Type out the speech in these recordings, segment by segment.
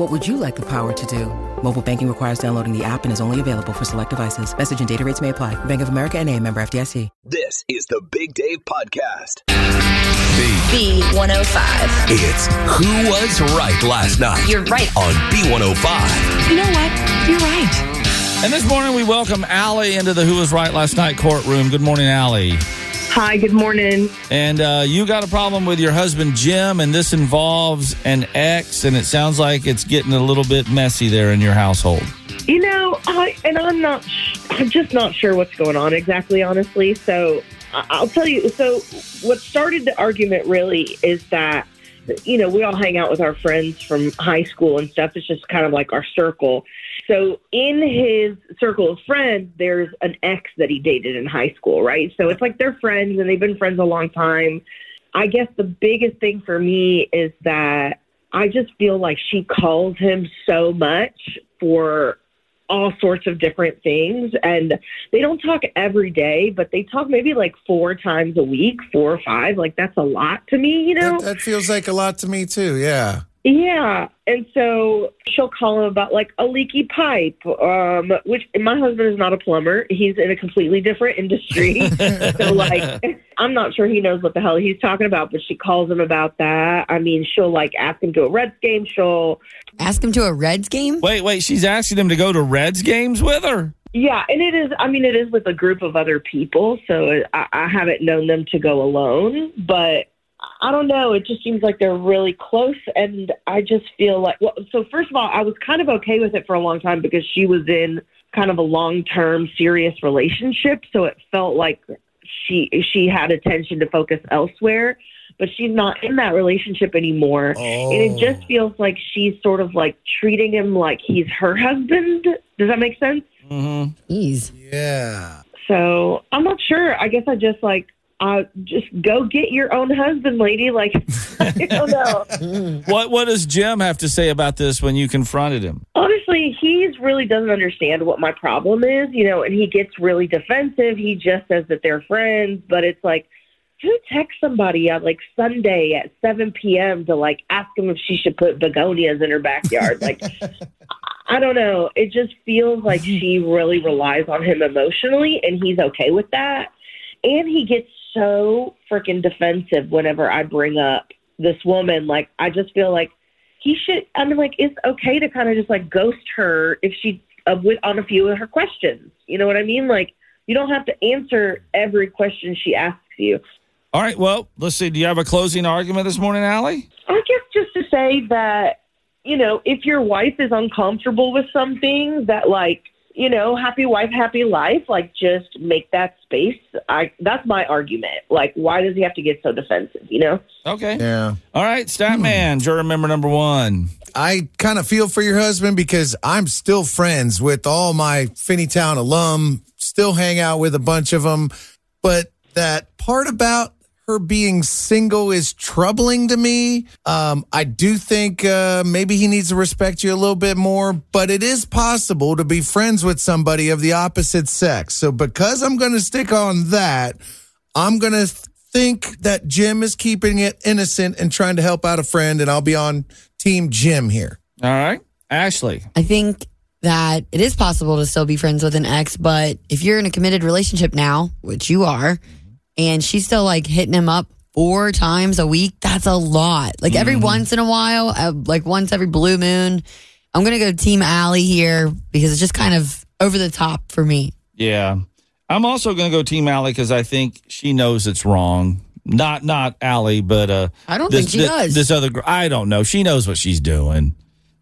What would you like the power to do? Mobile banking requires downloading the app and is only available for select devices. Message and data rates may apply. Bank of America and a member FDIC. This is the Big Dave Podcast. B105. It's Who Was Right Last Night You're right. on B105. You know what? You're right. And this morning we welcome Allie into the Who Was Right Last Night courtroom. Good morning, Allie. Hi, good morning. And uh, you got a problem with your husband Jim, and this involves an ex, and it sounds like it's getting a little bit messy there in your household. You know, I and I'm not. sh- I'm just not sure what's going on exactly, honestly. So I- I'll tell you. So what started the argument really is that you know we all hang out with our friends from high school and stuff. It's just kind of like our circle. So in his circle of friends, there's an ex that he dated in high school, right? So it's like they're friends and they've been friends a long time. I guess the biggest thing for me is that I just feel like she calls him so much for all sorts of different things. And they don't talk every day, but they talk maybe like four times a week, four or five. Like that's a lot to me, you know? That, that feels like a lot to me too. Yeah. Yeah. And so she'll call him about like a leaky pipe, um, which my husband is not a plumber. He's in a completely different industry. so like I'm not sure he knows what the hell he's talking about, but she calls him about that. I mean, she'll like ask him to a Reds game. She'll Ask him to a Reds game? Wait, wait, she's asking him to go to Reds games with her? Yeah, and it is. I mean, it is with a group of other people, so I, I haven't known them to go alone. But I don't know. It just seems like they're really close, and I just feel like. Well, so first of all, I was kind of okay with it for a long time because she was in kind of a long-term, serious relationship, so it felt like she she had attention to focus elsewhere. But she's not in that relationship anymore, and it just feels like she's sort of like treating him like he's her husband. Does that make sense? Mm-hmm. Jeez. Yeah. So I'm not sure. I guess I just like uh just go get your own husband, lady. Like I don't know. What What does Jim have to say about this when you confronted him? Honestly, he's really doesn't understand what my problem is, you know, and he gets really defensive. He just says that they're friends, but it's like who texts somebody on like Sunday at 7 p.m. to like ask him if she should put begonias in her backyard? Like, I don't know. It just feels like she really relies on him emotionally, and he's okay with that. And he gets so freaking defensive whenever I bring up this woman. Like, I just feel like he should. I mean, like, it's okay to kind of just like ghost her if she uh, with on a few of her questions. You know what I mean? Like, you don't have to answer every question she asks you. All right, well, let's see. Do you have a closing argument this morning, Allie? I guess just to say that, you know, if your wife is uncomfortable with something, that like, you know, happy wife, happy life, like just make that space. I that's my argument. Like, why does he have to get so defensive? You know? Okay. Yeah. All right, Statman, hmm. juror member number one. I kind of feel for your husband because I'm still friends with all my Finneytown alum, still hang out with a bunch of them. But that part about her being single is troubling to me. Um, I do think uh, maybe he needs to respect you a little bit more, but it is possible to be friends with somebody of the opposite sex. So because I'm going to stick on that, I'm going to think that Jim is keeping it innocent and trying to help out a friend, and I'll be on Team Jim here. All right, Ashley. I think that it is possible to still be friends with an ex, but if you're in a committed relationship now, which you are, and she's still like hitting him up four times a week, that's a lot. Like every once in a while, uh, like once every blue moon, I'm going to go Team Allie here because it's just kind of over the top for me. Yeah. I'm also going to go Team Allie because I think she knows it's wrong. Not not Allie, but uh, I don't this, think she this, does. This other, girl, I don't know. She knows what she's doing.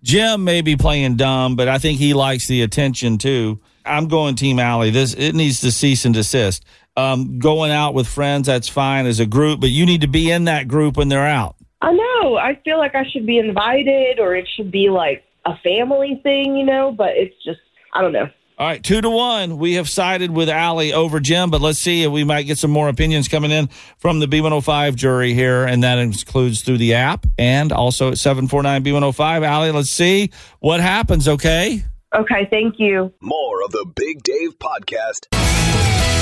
Jim may be playing dumb, but I think he likes the attention too. I'm going Team Allie. This it needs to cease and desist. Um, going out with friends, that's fine as a group, but you need to be in that group when they're out. I know. I feel like I should be invited, or it should be like a family thing, you know. But it's just, I don't know. All right, two to one. We have sided with Allie over Jim, but let's see if we might get some more opinions coming in from the B105 jury here, and that includes through the app and also at 749 B105. Allie, let's see what happens, okay? Okay, thank you. More of the Big Dave Podcast.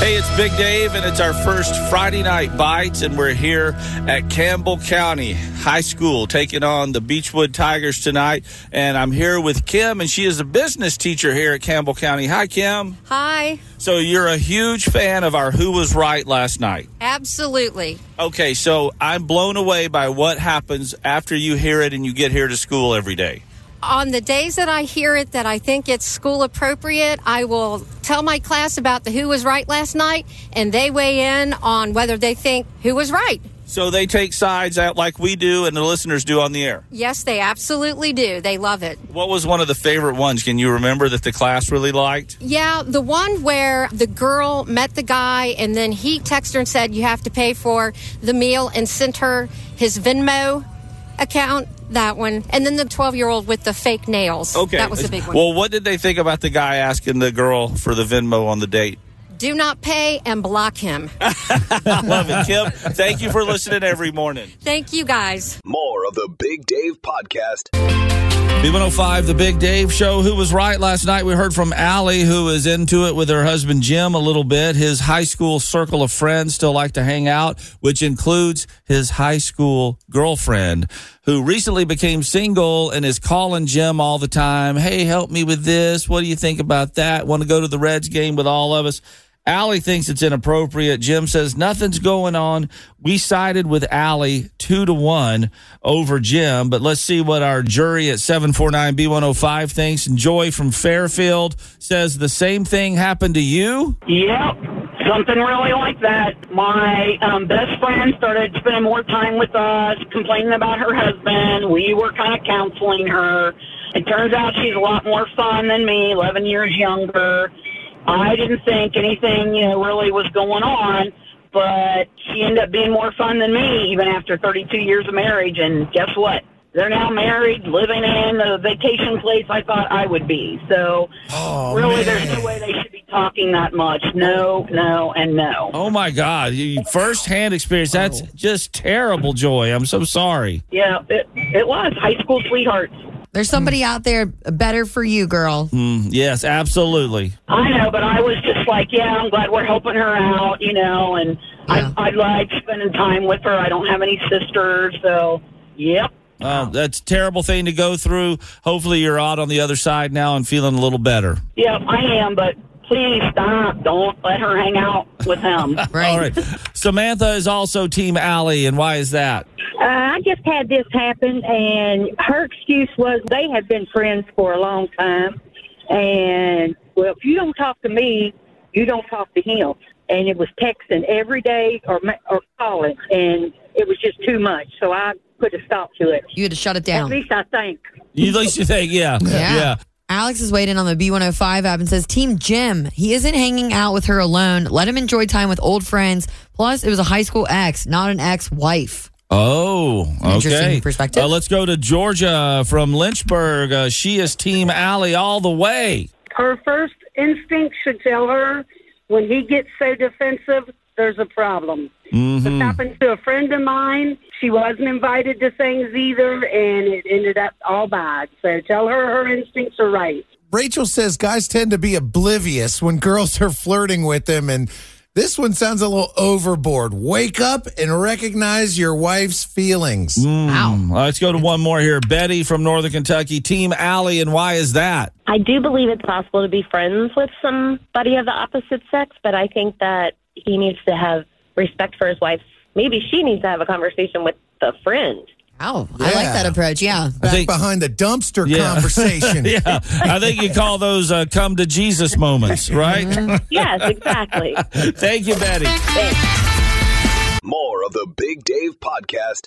Hey, it's Big Dave, and it's our first Friday night bites, and we're here at Campbell County High School taking on the Beechwood Tigers tonight. And I'm here with Kim, and she is a business teacher here at Campbell County. Hi, Kim. Hi. So you're a huge fan of our Who Was Right last night. Absolutely. Okay, so I'm blown away by what happens after you hear it and you get here to school every day. On the days that I hear it that I think it's school appropriate, I will tell my class about the who was right last night and they weigh in on whether they think who was right. So they take sides out like we do and the listeners do on the air. Yes, they absolutely do. They love it. What was one of the favorite ones? Can you remember that the class really liked? Yeah, the one where the girl met the guy and then he texted her and said, You have to pay for the meal and sent her his Venmo account. That one. And then the 12 year old with the fake nails. Okay. That was a big one. Well, what did they think about the guy asking the girl for the Venmo on the date? Do not pay and block him. Love it, Kim. Thank you for listening every morning. Thank you guys. More of the Big Dave Podcast. B105, The Big Dave Show. Who was right last night? We heard from Allie, who is into it with her husband Jim a little bit. His high school circle of friends still like to hang out, which includes his high school girlfriend, who recently became single and is calling Jim all the time. Hey, help me with this. What do you think about that? Want to go to the Reds game with all of us? Allie thinks it's inappropriate. Jim says nothing's going on. We sided with Allie two to one over Jim, but let's see what our jury at 749B105 thinks. And Joy from Fairfield says the same thing happened to you. Yep, something really like that. My um, best friend started spending more time with us, complaining about her husband. We were kind of counseling her. It turns out she's a lot more fun than me, 11 years younger. I didn't think anything, you know, really was going on, but she ended up being more fun than me even after 32 years of marriage. And guess what? They're now married, living in the vacation place I thought I would be. So, Oh, really, man. there's no way they should talking that much. No, no, and no. Oh my God. You, first-hand experience. That's just terrible, Joy. I'm so sorry. Yeah, it, it was high school sweethearts. There's somebody out there better for you, girl. Mm, yes, absolutely. I know, but I was just like, yeah, I'm glad we're helping her out, you know, and Yeah. I, I like spending time with her. I don't have any sisters, so yep. Uh, that's a terrible thing to go through. Hopefully, you're out on the other side now and feeling a little better. Yeah, I am, but please stop. Don't let her hang out with him. Right. All right. Samantha is also Team Allie, and why is that? Uh, I just had this happen, and her excuse was they had been friends for a long time. And, well, if you don't talk to me, you don't talk to him. And it was texting every day or, or calling, and it was just too much. So I put a stop to it. You had to shut it down. At least I think. You, at least you think, yeah, Yeah. yeah. Alex is waiting on the B105 app and says, Team Jim, he isn't hanging out with her alone. Let him enjoy time with old friends. Plus, it was a high school ex, not an ex wife. Oh, okay. Interesting perspective. Uh, let's go to Georgia from Lynchburg. Uh, she is Team Allie all the way. Her first instinct should tell her when he gets so defensive, there's a problem. Mm-hmm. This happened to a friend of mine. She wasn't invited to things either, and it ended up all bad. So tell her her instincts are right. Rachel says guys tend to be oblivious when girls are flirting with them, and this one sounds a little overboard. Wake up and recognize your wife's feelings. Mm. Uh, let's go to one more here. Betty from Northern Kentucky, Team Allie, and why is that? I do believe it's possible to be friends with somebody of the opposite sex, but I think that he needs to have respect for his wife. Maybe she needs to have a conversation with the friend Oh, I like that approach. Yeah. Back think- behind the dumpster Yeah. conversation. yeah, I think you call those uh, come to Jesus moments, right? Yes, exactly. Thank you, Betty. More of the Big Dave Podcast.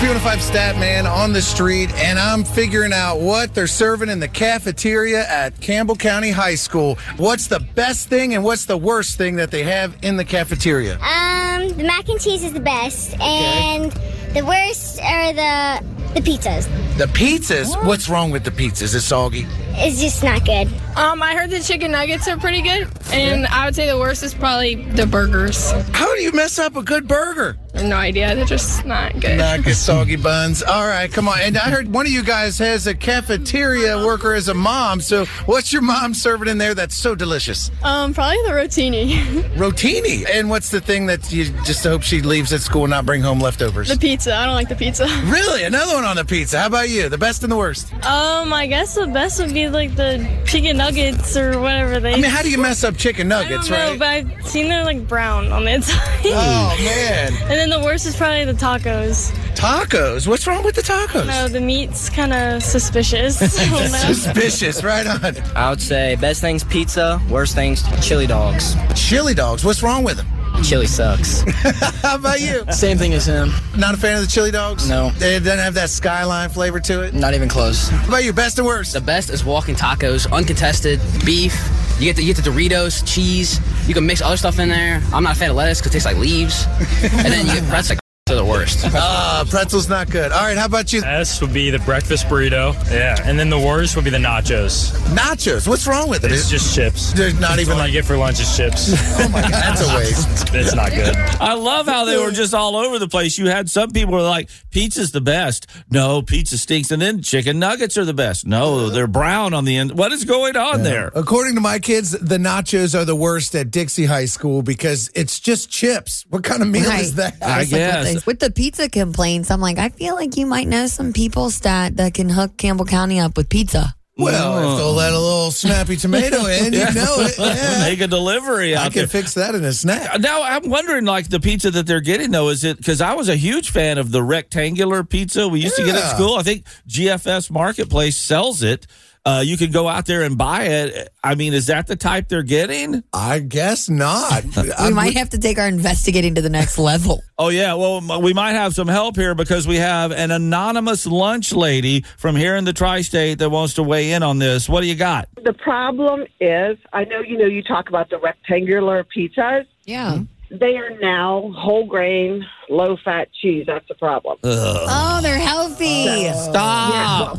B105 Stat Man on the street, and I'm figuring out what they're serving in the cafeteria at Campbell County High School. What's the best thing and what's the worst thing that they have in the cafeteria? Um, the mac and cheese is the best, and the worst are the the pizzas. The pizzas. What's wrong with the pizzas? It's soggy. It's just not good. Um, I heard the chicken nuggets are pretty good, and I would say the worst is probably the burgers. How do you mess up a good burger? No idea. They're just not good. Not good soggy buns. All right, come on. And I heard one of you guys has a cafeteria worker as a mom. So what's your mom serving in there that's so delicious? Um, probably the rotini. Rotini. And what's the thing that you just hope she leaves at school and not bring home leftovers? the pizza. I don't like the pizza. Really? Another one on the pizza. How about you? The best and the worst? Um, I guess the best would be like the chicken nuggets or whatever they. I mean, how do you mess up chicken I nuggets, don't know, right? but I've seen they're like brown on the inside. Oh, man. and then the worst is probably the tacos. Tacos. What's wrong with the tacos? No, the meat's kind of suspicious. I don't know. Suspicious, right on. I would say best things pizza, worst things chili dogs. Chili dogs. What's wrong with them? Chili sucks. How about you? Same thing as him. Not a fan of the chili dogs? No. It doesn't have that skyline flavor to it? Not even close. How about you? Best and worst? The best is walking tacos, uncontested, beef. You get the you get the Doritos, cheese. You can mix other stuff in there. I'm not a fan of lettuce because it tastes like leaves. and then you get pretzel. They're the worst. Ah, pretzel's not good. All right, how about you? Best would be the breakfast burrito. Yeah. And then the worst would be the nachos. Nachos. What's wrong with it? It's just chips. There's not That's even all like- you get for lunch is chips. Oh my god, that's a waste. it's not good. I love how they were just all over the place. You had some people who were like, pizza's the best. No, pizza stinks. And then chicken nuggets are the best. No, they're brown on the end. What is going on there? According to my kids, the nachos are the worst at Dixie High School because it's just chips. What kind of meal Right. is that? I That's like what guess. they- with the pizza complaints, I'm like, I feel like you might know some people stat that can hook Campbell County up with pizza. Well, if they'll let a little snappy tomato in, you know it. Yeah. Make a delivery I can there. fix that in a snap. Now I'm wondering, like the pizza that they're getting though, is it because I was a huge fan of the rectangular pizza we used to get at school. I think GFS Marketplace sells it. Uh, you can go out there and buy it. I mean, is that the type they're getting? I guess not. We might have to take our investigating to the next level. Oh yeah, well we might have some help here because we have an anonymous lunch lady from here in the tri-state that wants to weigh in on this. What do you got? The problem is, I know you know you talk about the rectangular pizzas. Yeah. They are now whole grain, low fat cheese. That's the problem. Oh, they're healthy. Stop.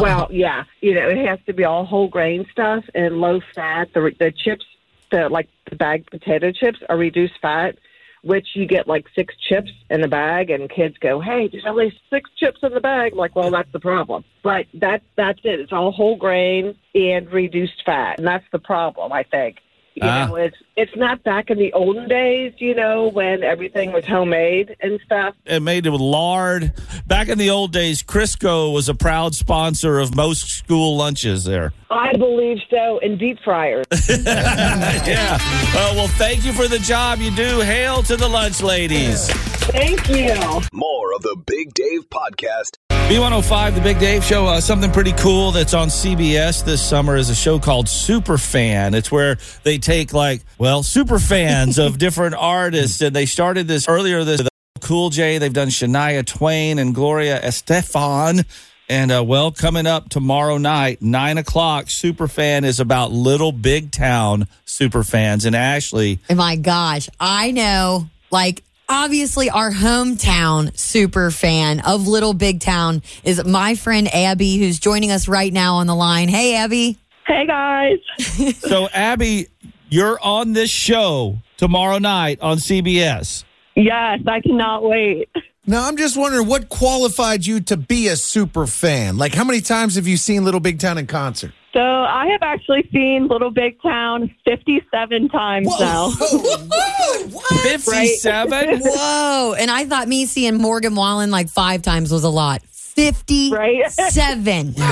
well, yeah, you know it has to be all whole grain stuff and low fat. The the chips, the like the bagged potato chips, are reduced fat, which you get like six chips in the bag, and kids go, "Hey, there's only six chips in the bag." I'm like, well, that's the problem. But that that's it. It's all whole grain and reduced fat, and that's the problem. I think. You Ah. know, it's it's not back in the olden days, you know, when everything was homemade and stuff. It made it with lard. Back in the old days, Crisco was a proud sponsor of most school lunches there. I believe so. And deep fryers. yeah. Uh, well, thank you for the job you do. Hail to the lunch ladies. Thank you. More the Big Dave Podcast. B105, The Big Dave Show. Uh, something pretty cool that's on CBS this summer is a show called Super Fan. It's where they take, like, well, super fans of different artists. And they started this earlier this Cool J. They've done Shania Twain and Gloria Estefan. And, uh, well, coming up tomorrow night, 9 o'clock, Super Fan is about little big town super fans. And Ashley, Oh my gosh. I know, like, obviously, our hometown super fan of Little Big Town is my friend Abby, who's joining us right now on the line. Hey, Abby. Hey, guys. so Abby, you're on this show tomorrow night on CBS. Yes, I cannot wait. Now, I'm just wondering what qualified you to be a super fan? Like, how many times have you seen Little Big Town in concert? So I have actually seen Little Big Town 57 times now. 57? Whoa. And I thought me seeing Morgan Wallen like five times was a lot. 57.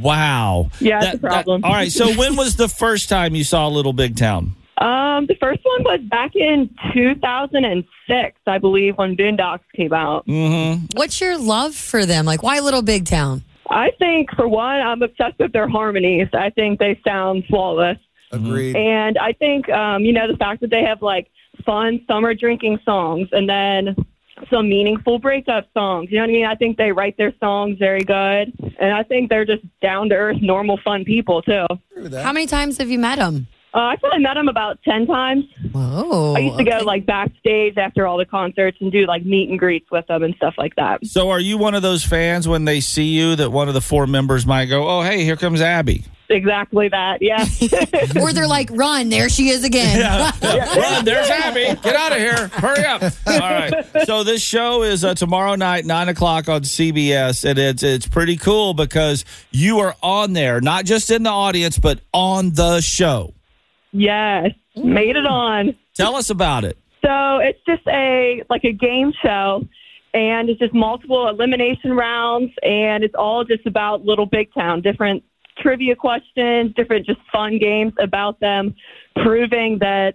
Wow. Yeah, it's a problem. all right. So when was the first time you saw Little Big Town? Um, the first one was back in 2006, I believe, when Boondocks came out. Mm-hmm. What's your love for them? Like, why Little Big Town? I think, for one, I'm obsessed with their harmonies. I think they sound flawless. Agreed. And I think, um, you know, the fact that they have like fun summer drinking songs and then some meaningful breakup songs. You know what I mean? I think they write their songs very good. And I think they're just down to earth, normal, fun people, too. How many times have you met them? Uh, I probably met him about 10 times. Whoa. I used to go like backstage after all the concerts and do like meet and greets with them and stuff like that. So, are you one of those fans when they see you that one of the four members might go, "Oh, hey, here comes Abby"? Exactly that, yeah. or they're like, run, there she is again. Run, there's Abby. Get out of here. Hurry up. All right. So this show is uh, tomorrow night, nine o'clock on CBS, and it's it's pretty cool because you are on there, not just in the audience, but on the show. Yes, made it on. Tell us about it. So it's just a like a game show, and it's just multiple elimination rounds, and it's all just about Little Big Town, different trivia questions, different just fun games about them, proving that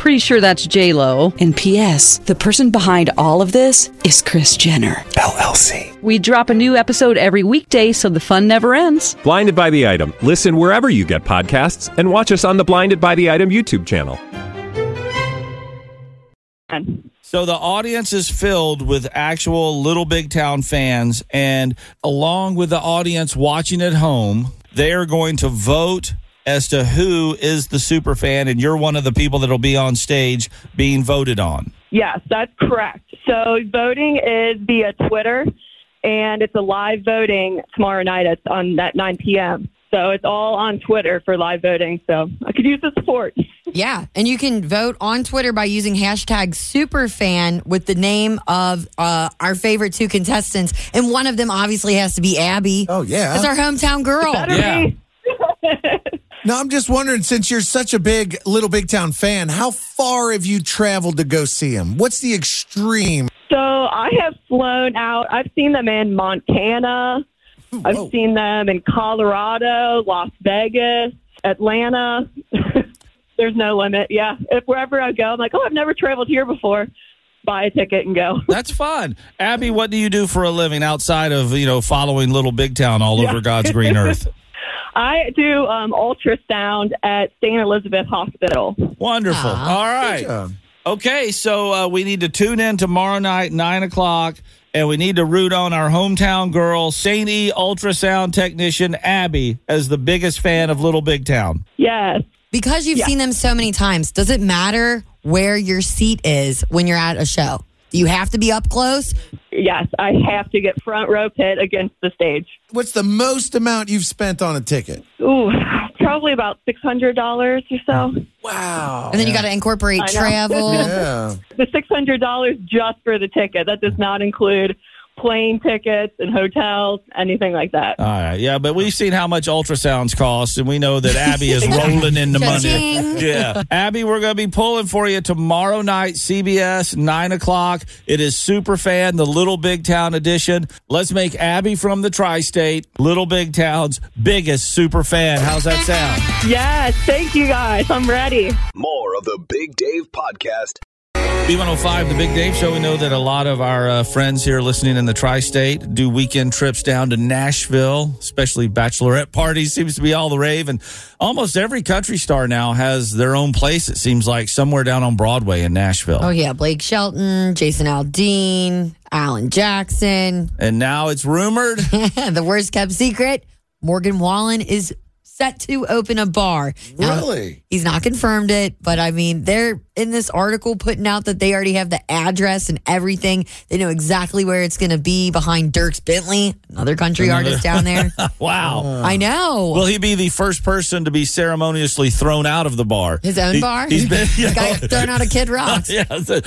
Pretty sure that's J Lo. And P.S. The person behind all of this is Kris Jenner LLC. We drop a new episode every weekday, so the fun never ends. Blinded by the item. Listen wherever you get podcasts, and watch us on the Blinded by the Item YouTube channel. So the audience is filled with actual Little Big Town fans, and along with the audience watching at home, they are going to vote as to who is the super fan, and you're one of the people that'll be on stage being voted on. Yes, that's correct. So voting is via Twitter, and it's a live voting tomorrow night at on at 9 p.m. So it's all on Twitter for live voting. So I could use the support. Yeah, and you can vote on Twitter by using hashtag superfan with the name of uh, our favorite two contestants, and one of them obviously has to be Abby. Oh yeah, it's our hometown girl. Yeah. Now I'm just wondering, since you're such a big Little Big Town fan, how far have you traveled to go see him? What's the extreme? So I have flown out. I've seen them in Montana. I've seen them in Colorado, Las Vegas, Atlanta. There's no limit. Yeah. If wherever I go, I'm like, oh, I've never traveled here before. Buy a ticket and go. That's fun. Abby, what do you do for a living outside of, you know, following Little Big Town all over God's green earth? I do um, ultrasound at St. Elizabeth Hospital. Wonderful. All right. Okay, so uh, we need to tune in tomorrow night, 9 o'clock, and we need to root on our hometown girl, St. E ultrasound technician Abby, as the biggest fan of Little Big Town. Yes. Because you've seen them so many times, does it matter where your seat is when you're at a show? Do you have to be up close? Yes, I have to get front row pit against the stage. What's the most amount you've spent on a ticket? Ooh, probably about six hundred dollars or so. Wow! And then you got to incorporate I know. travel. the six hundred dollars just for the ticket. That does not include plane tickets and hotels, anything like that. All right, yeah, but we've seen how much ultrasounds cost, and we know that Abby is rolling in the money. Yeah, Abby, we're going to be pulling for you tomorrow night, CBS, nine o'clock. It is Superfan, the Little Big Town edition. Let's make Abby from the tri-state, Little Big Town's biggest super fan. How's that sound? Yes, thank you guys. I'm ready. More of the Big Dave Podcast. B105, the Big Dave Show. We know that a lot of our uh, friends here listening in the tri state do weekend trips down to Nashville, especially bachelorette parties, seems to be all the rave. And almost every country star now has their own place, it seems like, somewhere down on Broadway in Nashville. Oh, yeah. Blake Shelton, Jason Aldean, Alan Jackson. And now it's rumored. the worst kept secret Morgan Wallen is set to open a bar. Now, Really? He's not confirmed it, but I mean, they're in this article putting out that they already have the address and everything. They know exactly where it's going to be behind Dierks Bentley, another country Another- artist down there. wow. I know. Will he be the first person to be ceremoniously thrown out of the bar? His own He- bar? He's been you the guy know- thrown out of Kid Rock. yeah,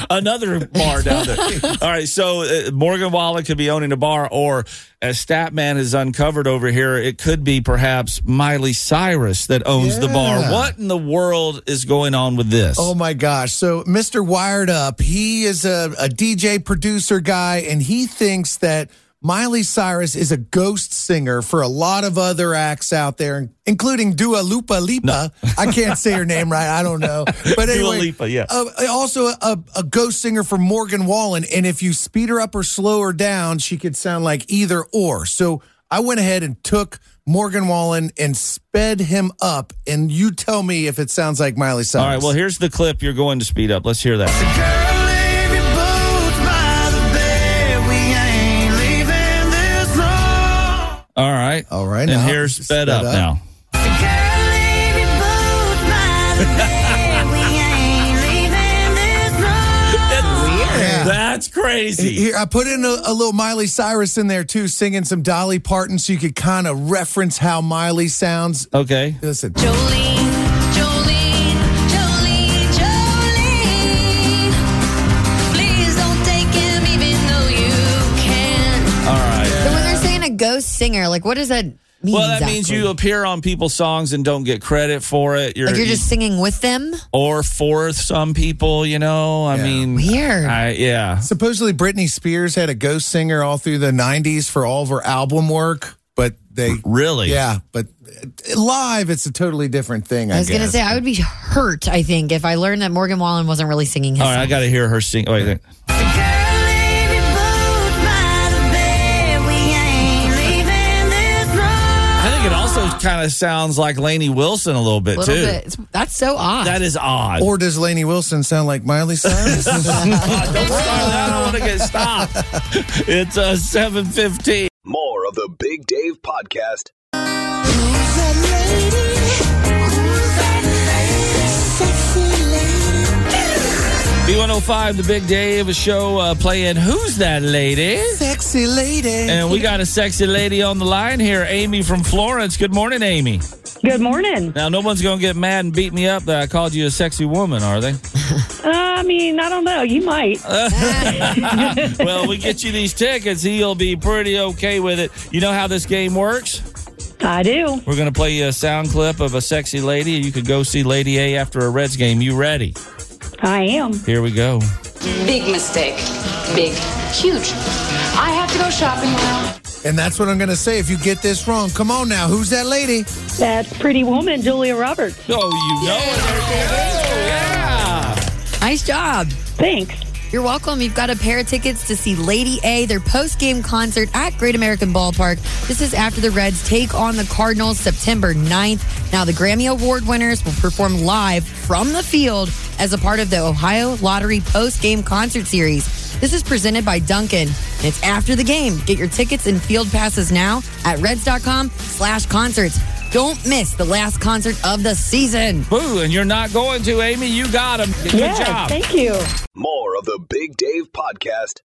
another bar down there. All right, so uh, Morgan Wallen could be owning a bar, or as Statman has uncovered over here, it could be perhaps Miley Cyrus that owns the bar. What in the world is going on with this? Oh my gosh. So Mr. Wired Up, he is a, a DJ producer guy, and he thinks that Miley Cyrus is a ghost singer for a lot of other acts out there, including Dua Lipa Lipa. I can't say her name right. I don't know. But Dua anyway, Lipa, yeah. uh, also a, a ghost singer for Morgan Wallen. And if you speed her up or slow her down, she could sound like either or. So I went ahead and took Morgan Wallen and sped him up. And you tell me if it sounds like Miley Cyrus. All right, well, here's the clip you're going to speed up. Let's hear that. All right. All right. And now, here's sped up, up. now. That's crazy. Here, I put in a, a little Miley Cyrus in there too, singing some Dolly Parton, so you could kind of reference how Miley sounds. Okay. Listen, All ghost singer, like what does that mean? Well, that exactly? means you appear on people's songs and don't get credit for it. You're, like you're just singing with them. or for some people, you know. I mean, Weird. I, yeah. supposedly Britney Spears had a ghost singer all through the '90s for all of her album work, but they Really? yeah, but uh, live it's a totally different thing. I, I was gonna say I would be hurt. I think if I learned that Morgan Wallen wasn't really singing his. All right, I got to hear her sing. Wait, also ah. kind of sounds like Lainey Wilson a little bit little too. bit. It's- that's so odd. That is odd. Or does Lainey Wilson sound like Miley Cyrus? don't start that. I don't want to get stopped. It's a seven fifteen. More of the Big Dave Podcast. B105, the Big day of a show uh, playing Who's That Lady? Sexy lady. And we got a sexy lady on the line here, Amy from Florence. Good morning, Amy. Good morning. Now, no one's going to get mad and beat me up that I called you a sexy woman, are they? Uh, I mean, I don't know. You might. well, we get you these tickets. He'll be pretty okay with it. You know how this game works? I do. We're going to play you a sound clip of a sexy lady. You could go see Lady A after a Reds game. You ready? I am. Here we go. Big mistake. Big. Huge. I have to go shopping now. And that's what I'm going to say. If you get this wrong, come on now. Who's that lady? That's Pretty Woman, Julia Roberts. Oh, you know it. Oh, yeah. Nice job. Thanks. You're welcome. You've got a pair of tickets to see Lady A, their post game concert at Great American Ballpark. This is after the Reds take on the Cardinals September 9th. Now, the Grammy Award winners will perform live from the field as a part of the Ohio Lottery post game concert series. This is presented by Dunkin'. And it's after the game. Get your tickets and field passes now at reds.com slash concerts. Don't miss the last concert of the season. Boo, and you're not going to, Amy. You got him. Good Yes, job. thank you. More of the Big Dave Podcast.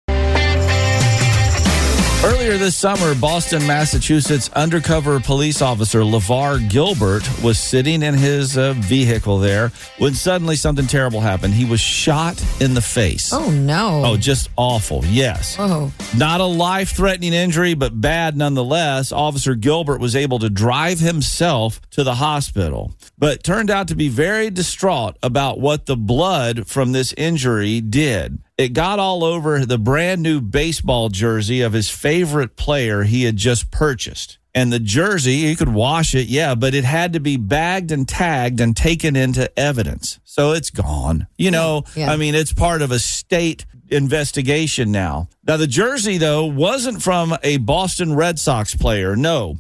Earlier this summer, Boston, Massachusetts undercover police officer LeVar Gilbert was sitting in his uh, vehicle there when suddenly something terrible happened. He was shot in the face. Oh, no. Oh, just awful. Yes. Oh. Not a life threatening injury, but bad nonetheless. Officer Gilbert was able to drive himself to the hospital, but turned out to be very distraught about what the blood from this injury did. It got all over the brand new baseball jersey of his favorite player he had just purchased. And the jersey, he could wash it, yeah, but it had to be bagged and tagged and taken into evidence. So it's gone. You know, Yeah. I mean, it's part of a state investigation now. Now, the jersey, though, wasn't from a Boston Red Sox player. No.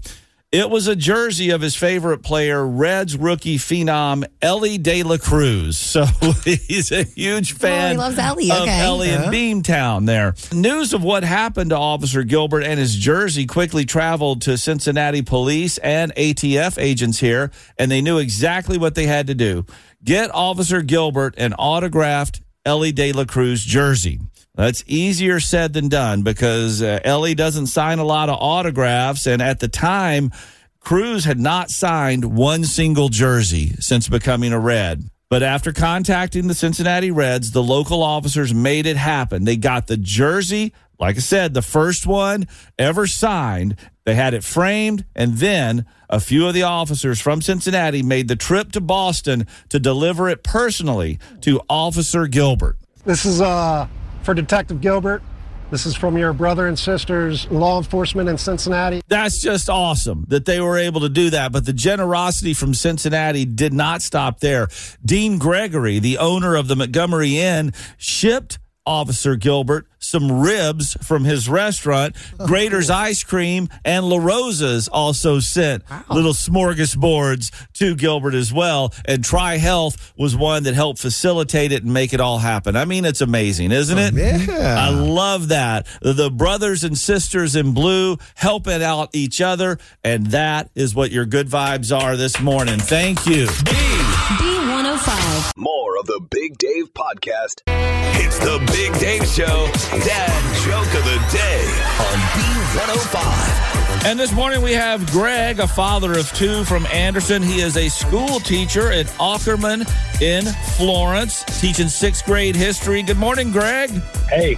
It was a jersey of his favorite player, Reds rookie phenom Elly De La Cruz. So he's a huge oh, fan Oh, loves Elly. of Okay. Elly in Yeah. Beantown there. News of what happened to Officer Gilbert and his jersey quickly traveled to Cincinnati police and ATF agents here, and they knew exactly what they had to do. Get Officer Gilbert an autographed Elly De La Cruz jersey. That's easier said than done because uh, Elly doesn't sign a lot of autographs. And at the time, Cruz had not signed one single jersey since becoming a Red. But after contacting the Cincinnati Reds, the local officers made it happen. They got the jersey, like I said, the first one ever signed. They had it framed, and then a few of the officers from Cincinnati made the trip to Boston to deliver it personally to Officer Gilbert. This is uh, for Detective Gilbert. This is from your brother and sisters, law enforcement in Cincinnati. That's just awesome that they were able to do that. But the generosity from Cincinnati did not stop there. Dean Gregory, the owner of the Montgomery Inn, shipped Officer Gilbert some ribs from his restaurant. Oh, Graeter's Ice Cream and La Rosa's also sent little smorgasbords to Gilbert as well. And Tri Health was one that helped facilitate it and make it all happen. I mean, it's amazing, isn't oh, it? yeah. I love that. The brothers and sisters in blue helping out each other. And that is what your good vibes are this morning. Thank you. B105. More of the Big Dave podcast. It's the Big Dave Show. Dad joke of the day on B105. And this morning we have Greg, a father of two from Anderson. He is a school teacher at Ockerman in Florence, teaching sixth grade history. Good morning, Greg. Hey.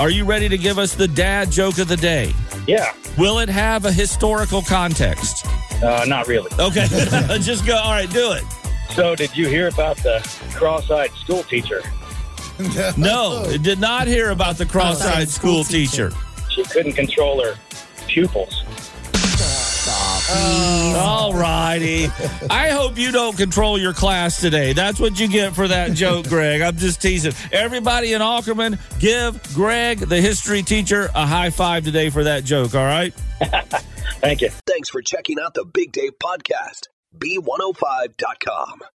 Are you ready to give us the dad joke of the day? Yeah. Will it have a historical context? Uh, not really. Okay. Just go. All right, do it. So, did you hear about the cross-eyed school teacher? No, did not hear about the cross-eyed school teacher. She couldn't control her pupils. Oh. All righty. I hope you don't control your class today. That's what you get for that joke, Greg. I'm just teasing. Everybody in Ockerman, give Greg, the history teacher, a high five today for that joke, all right? Thank you. Thanks for checking out the Big Dave podcast. B105.com.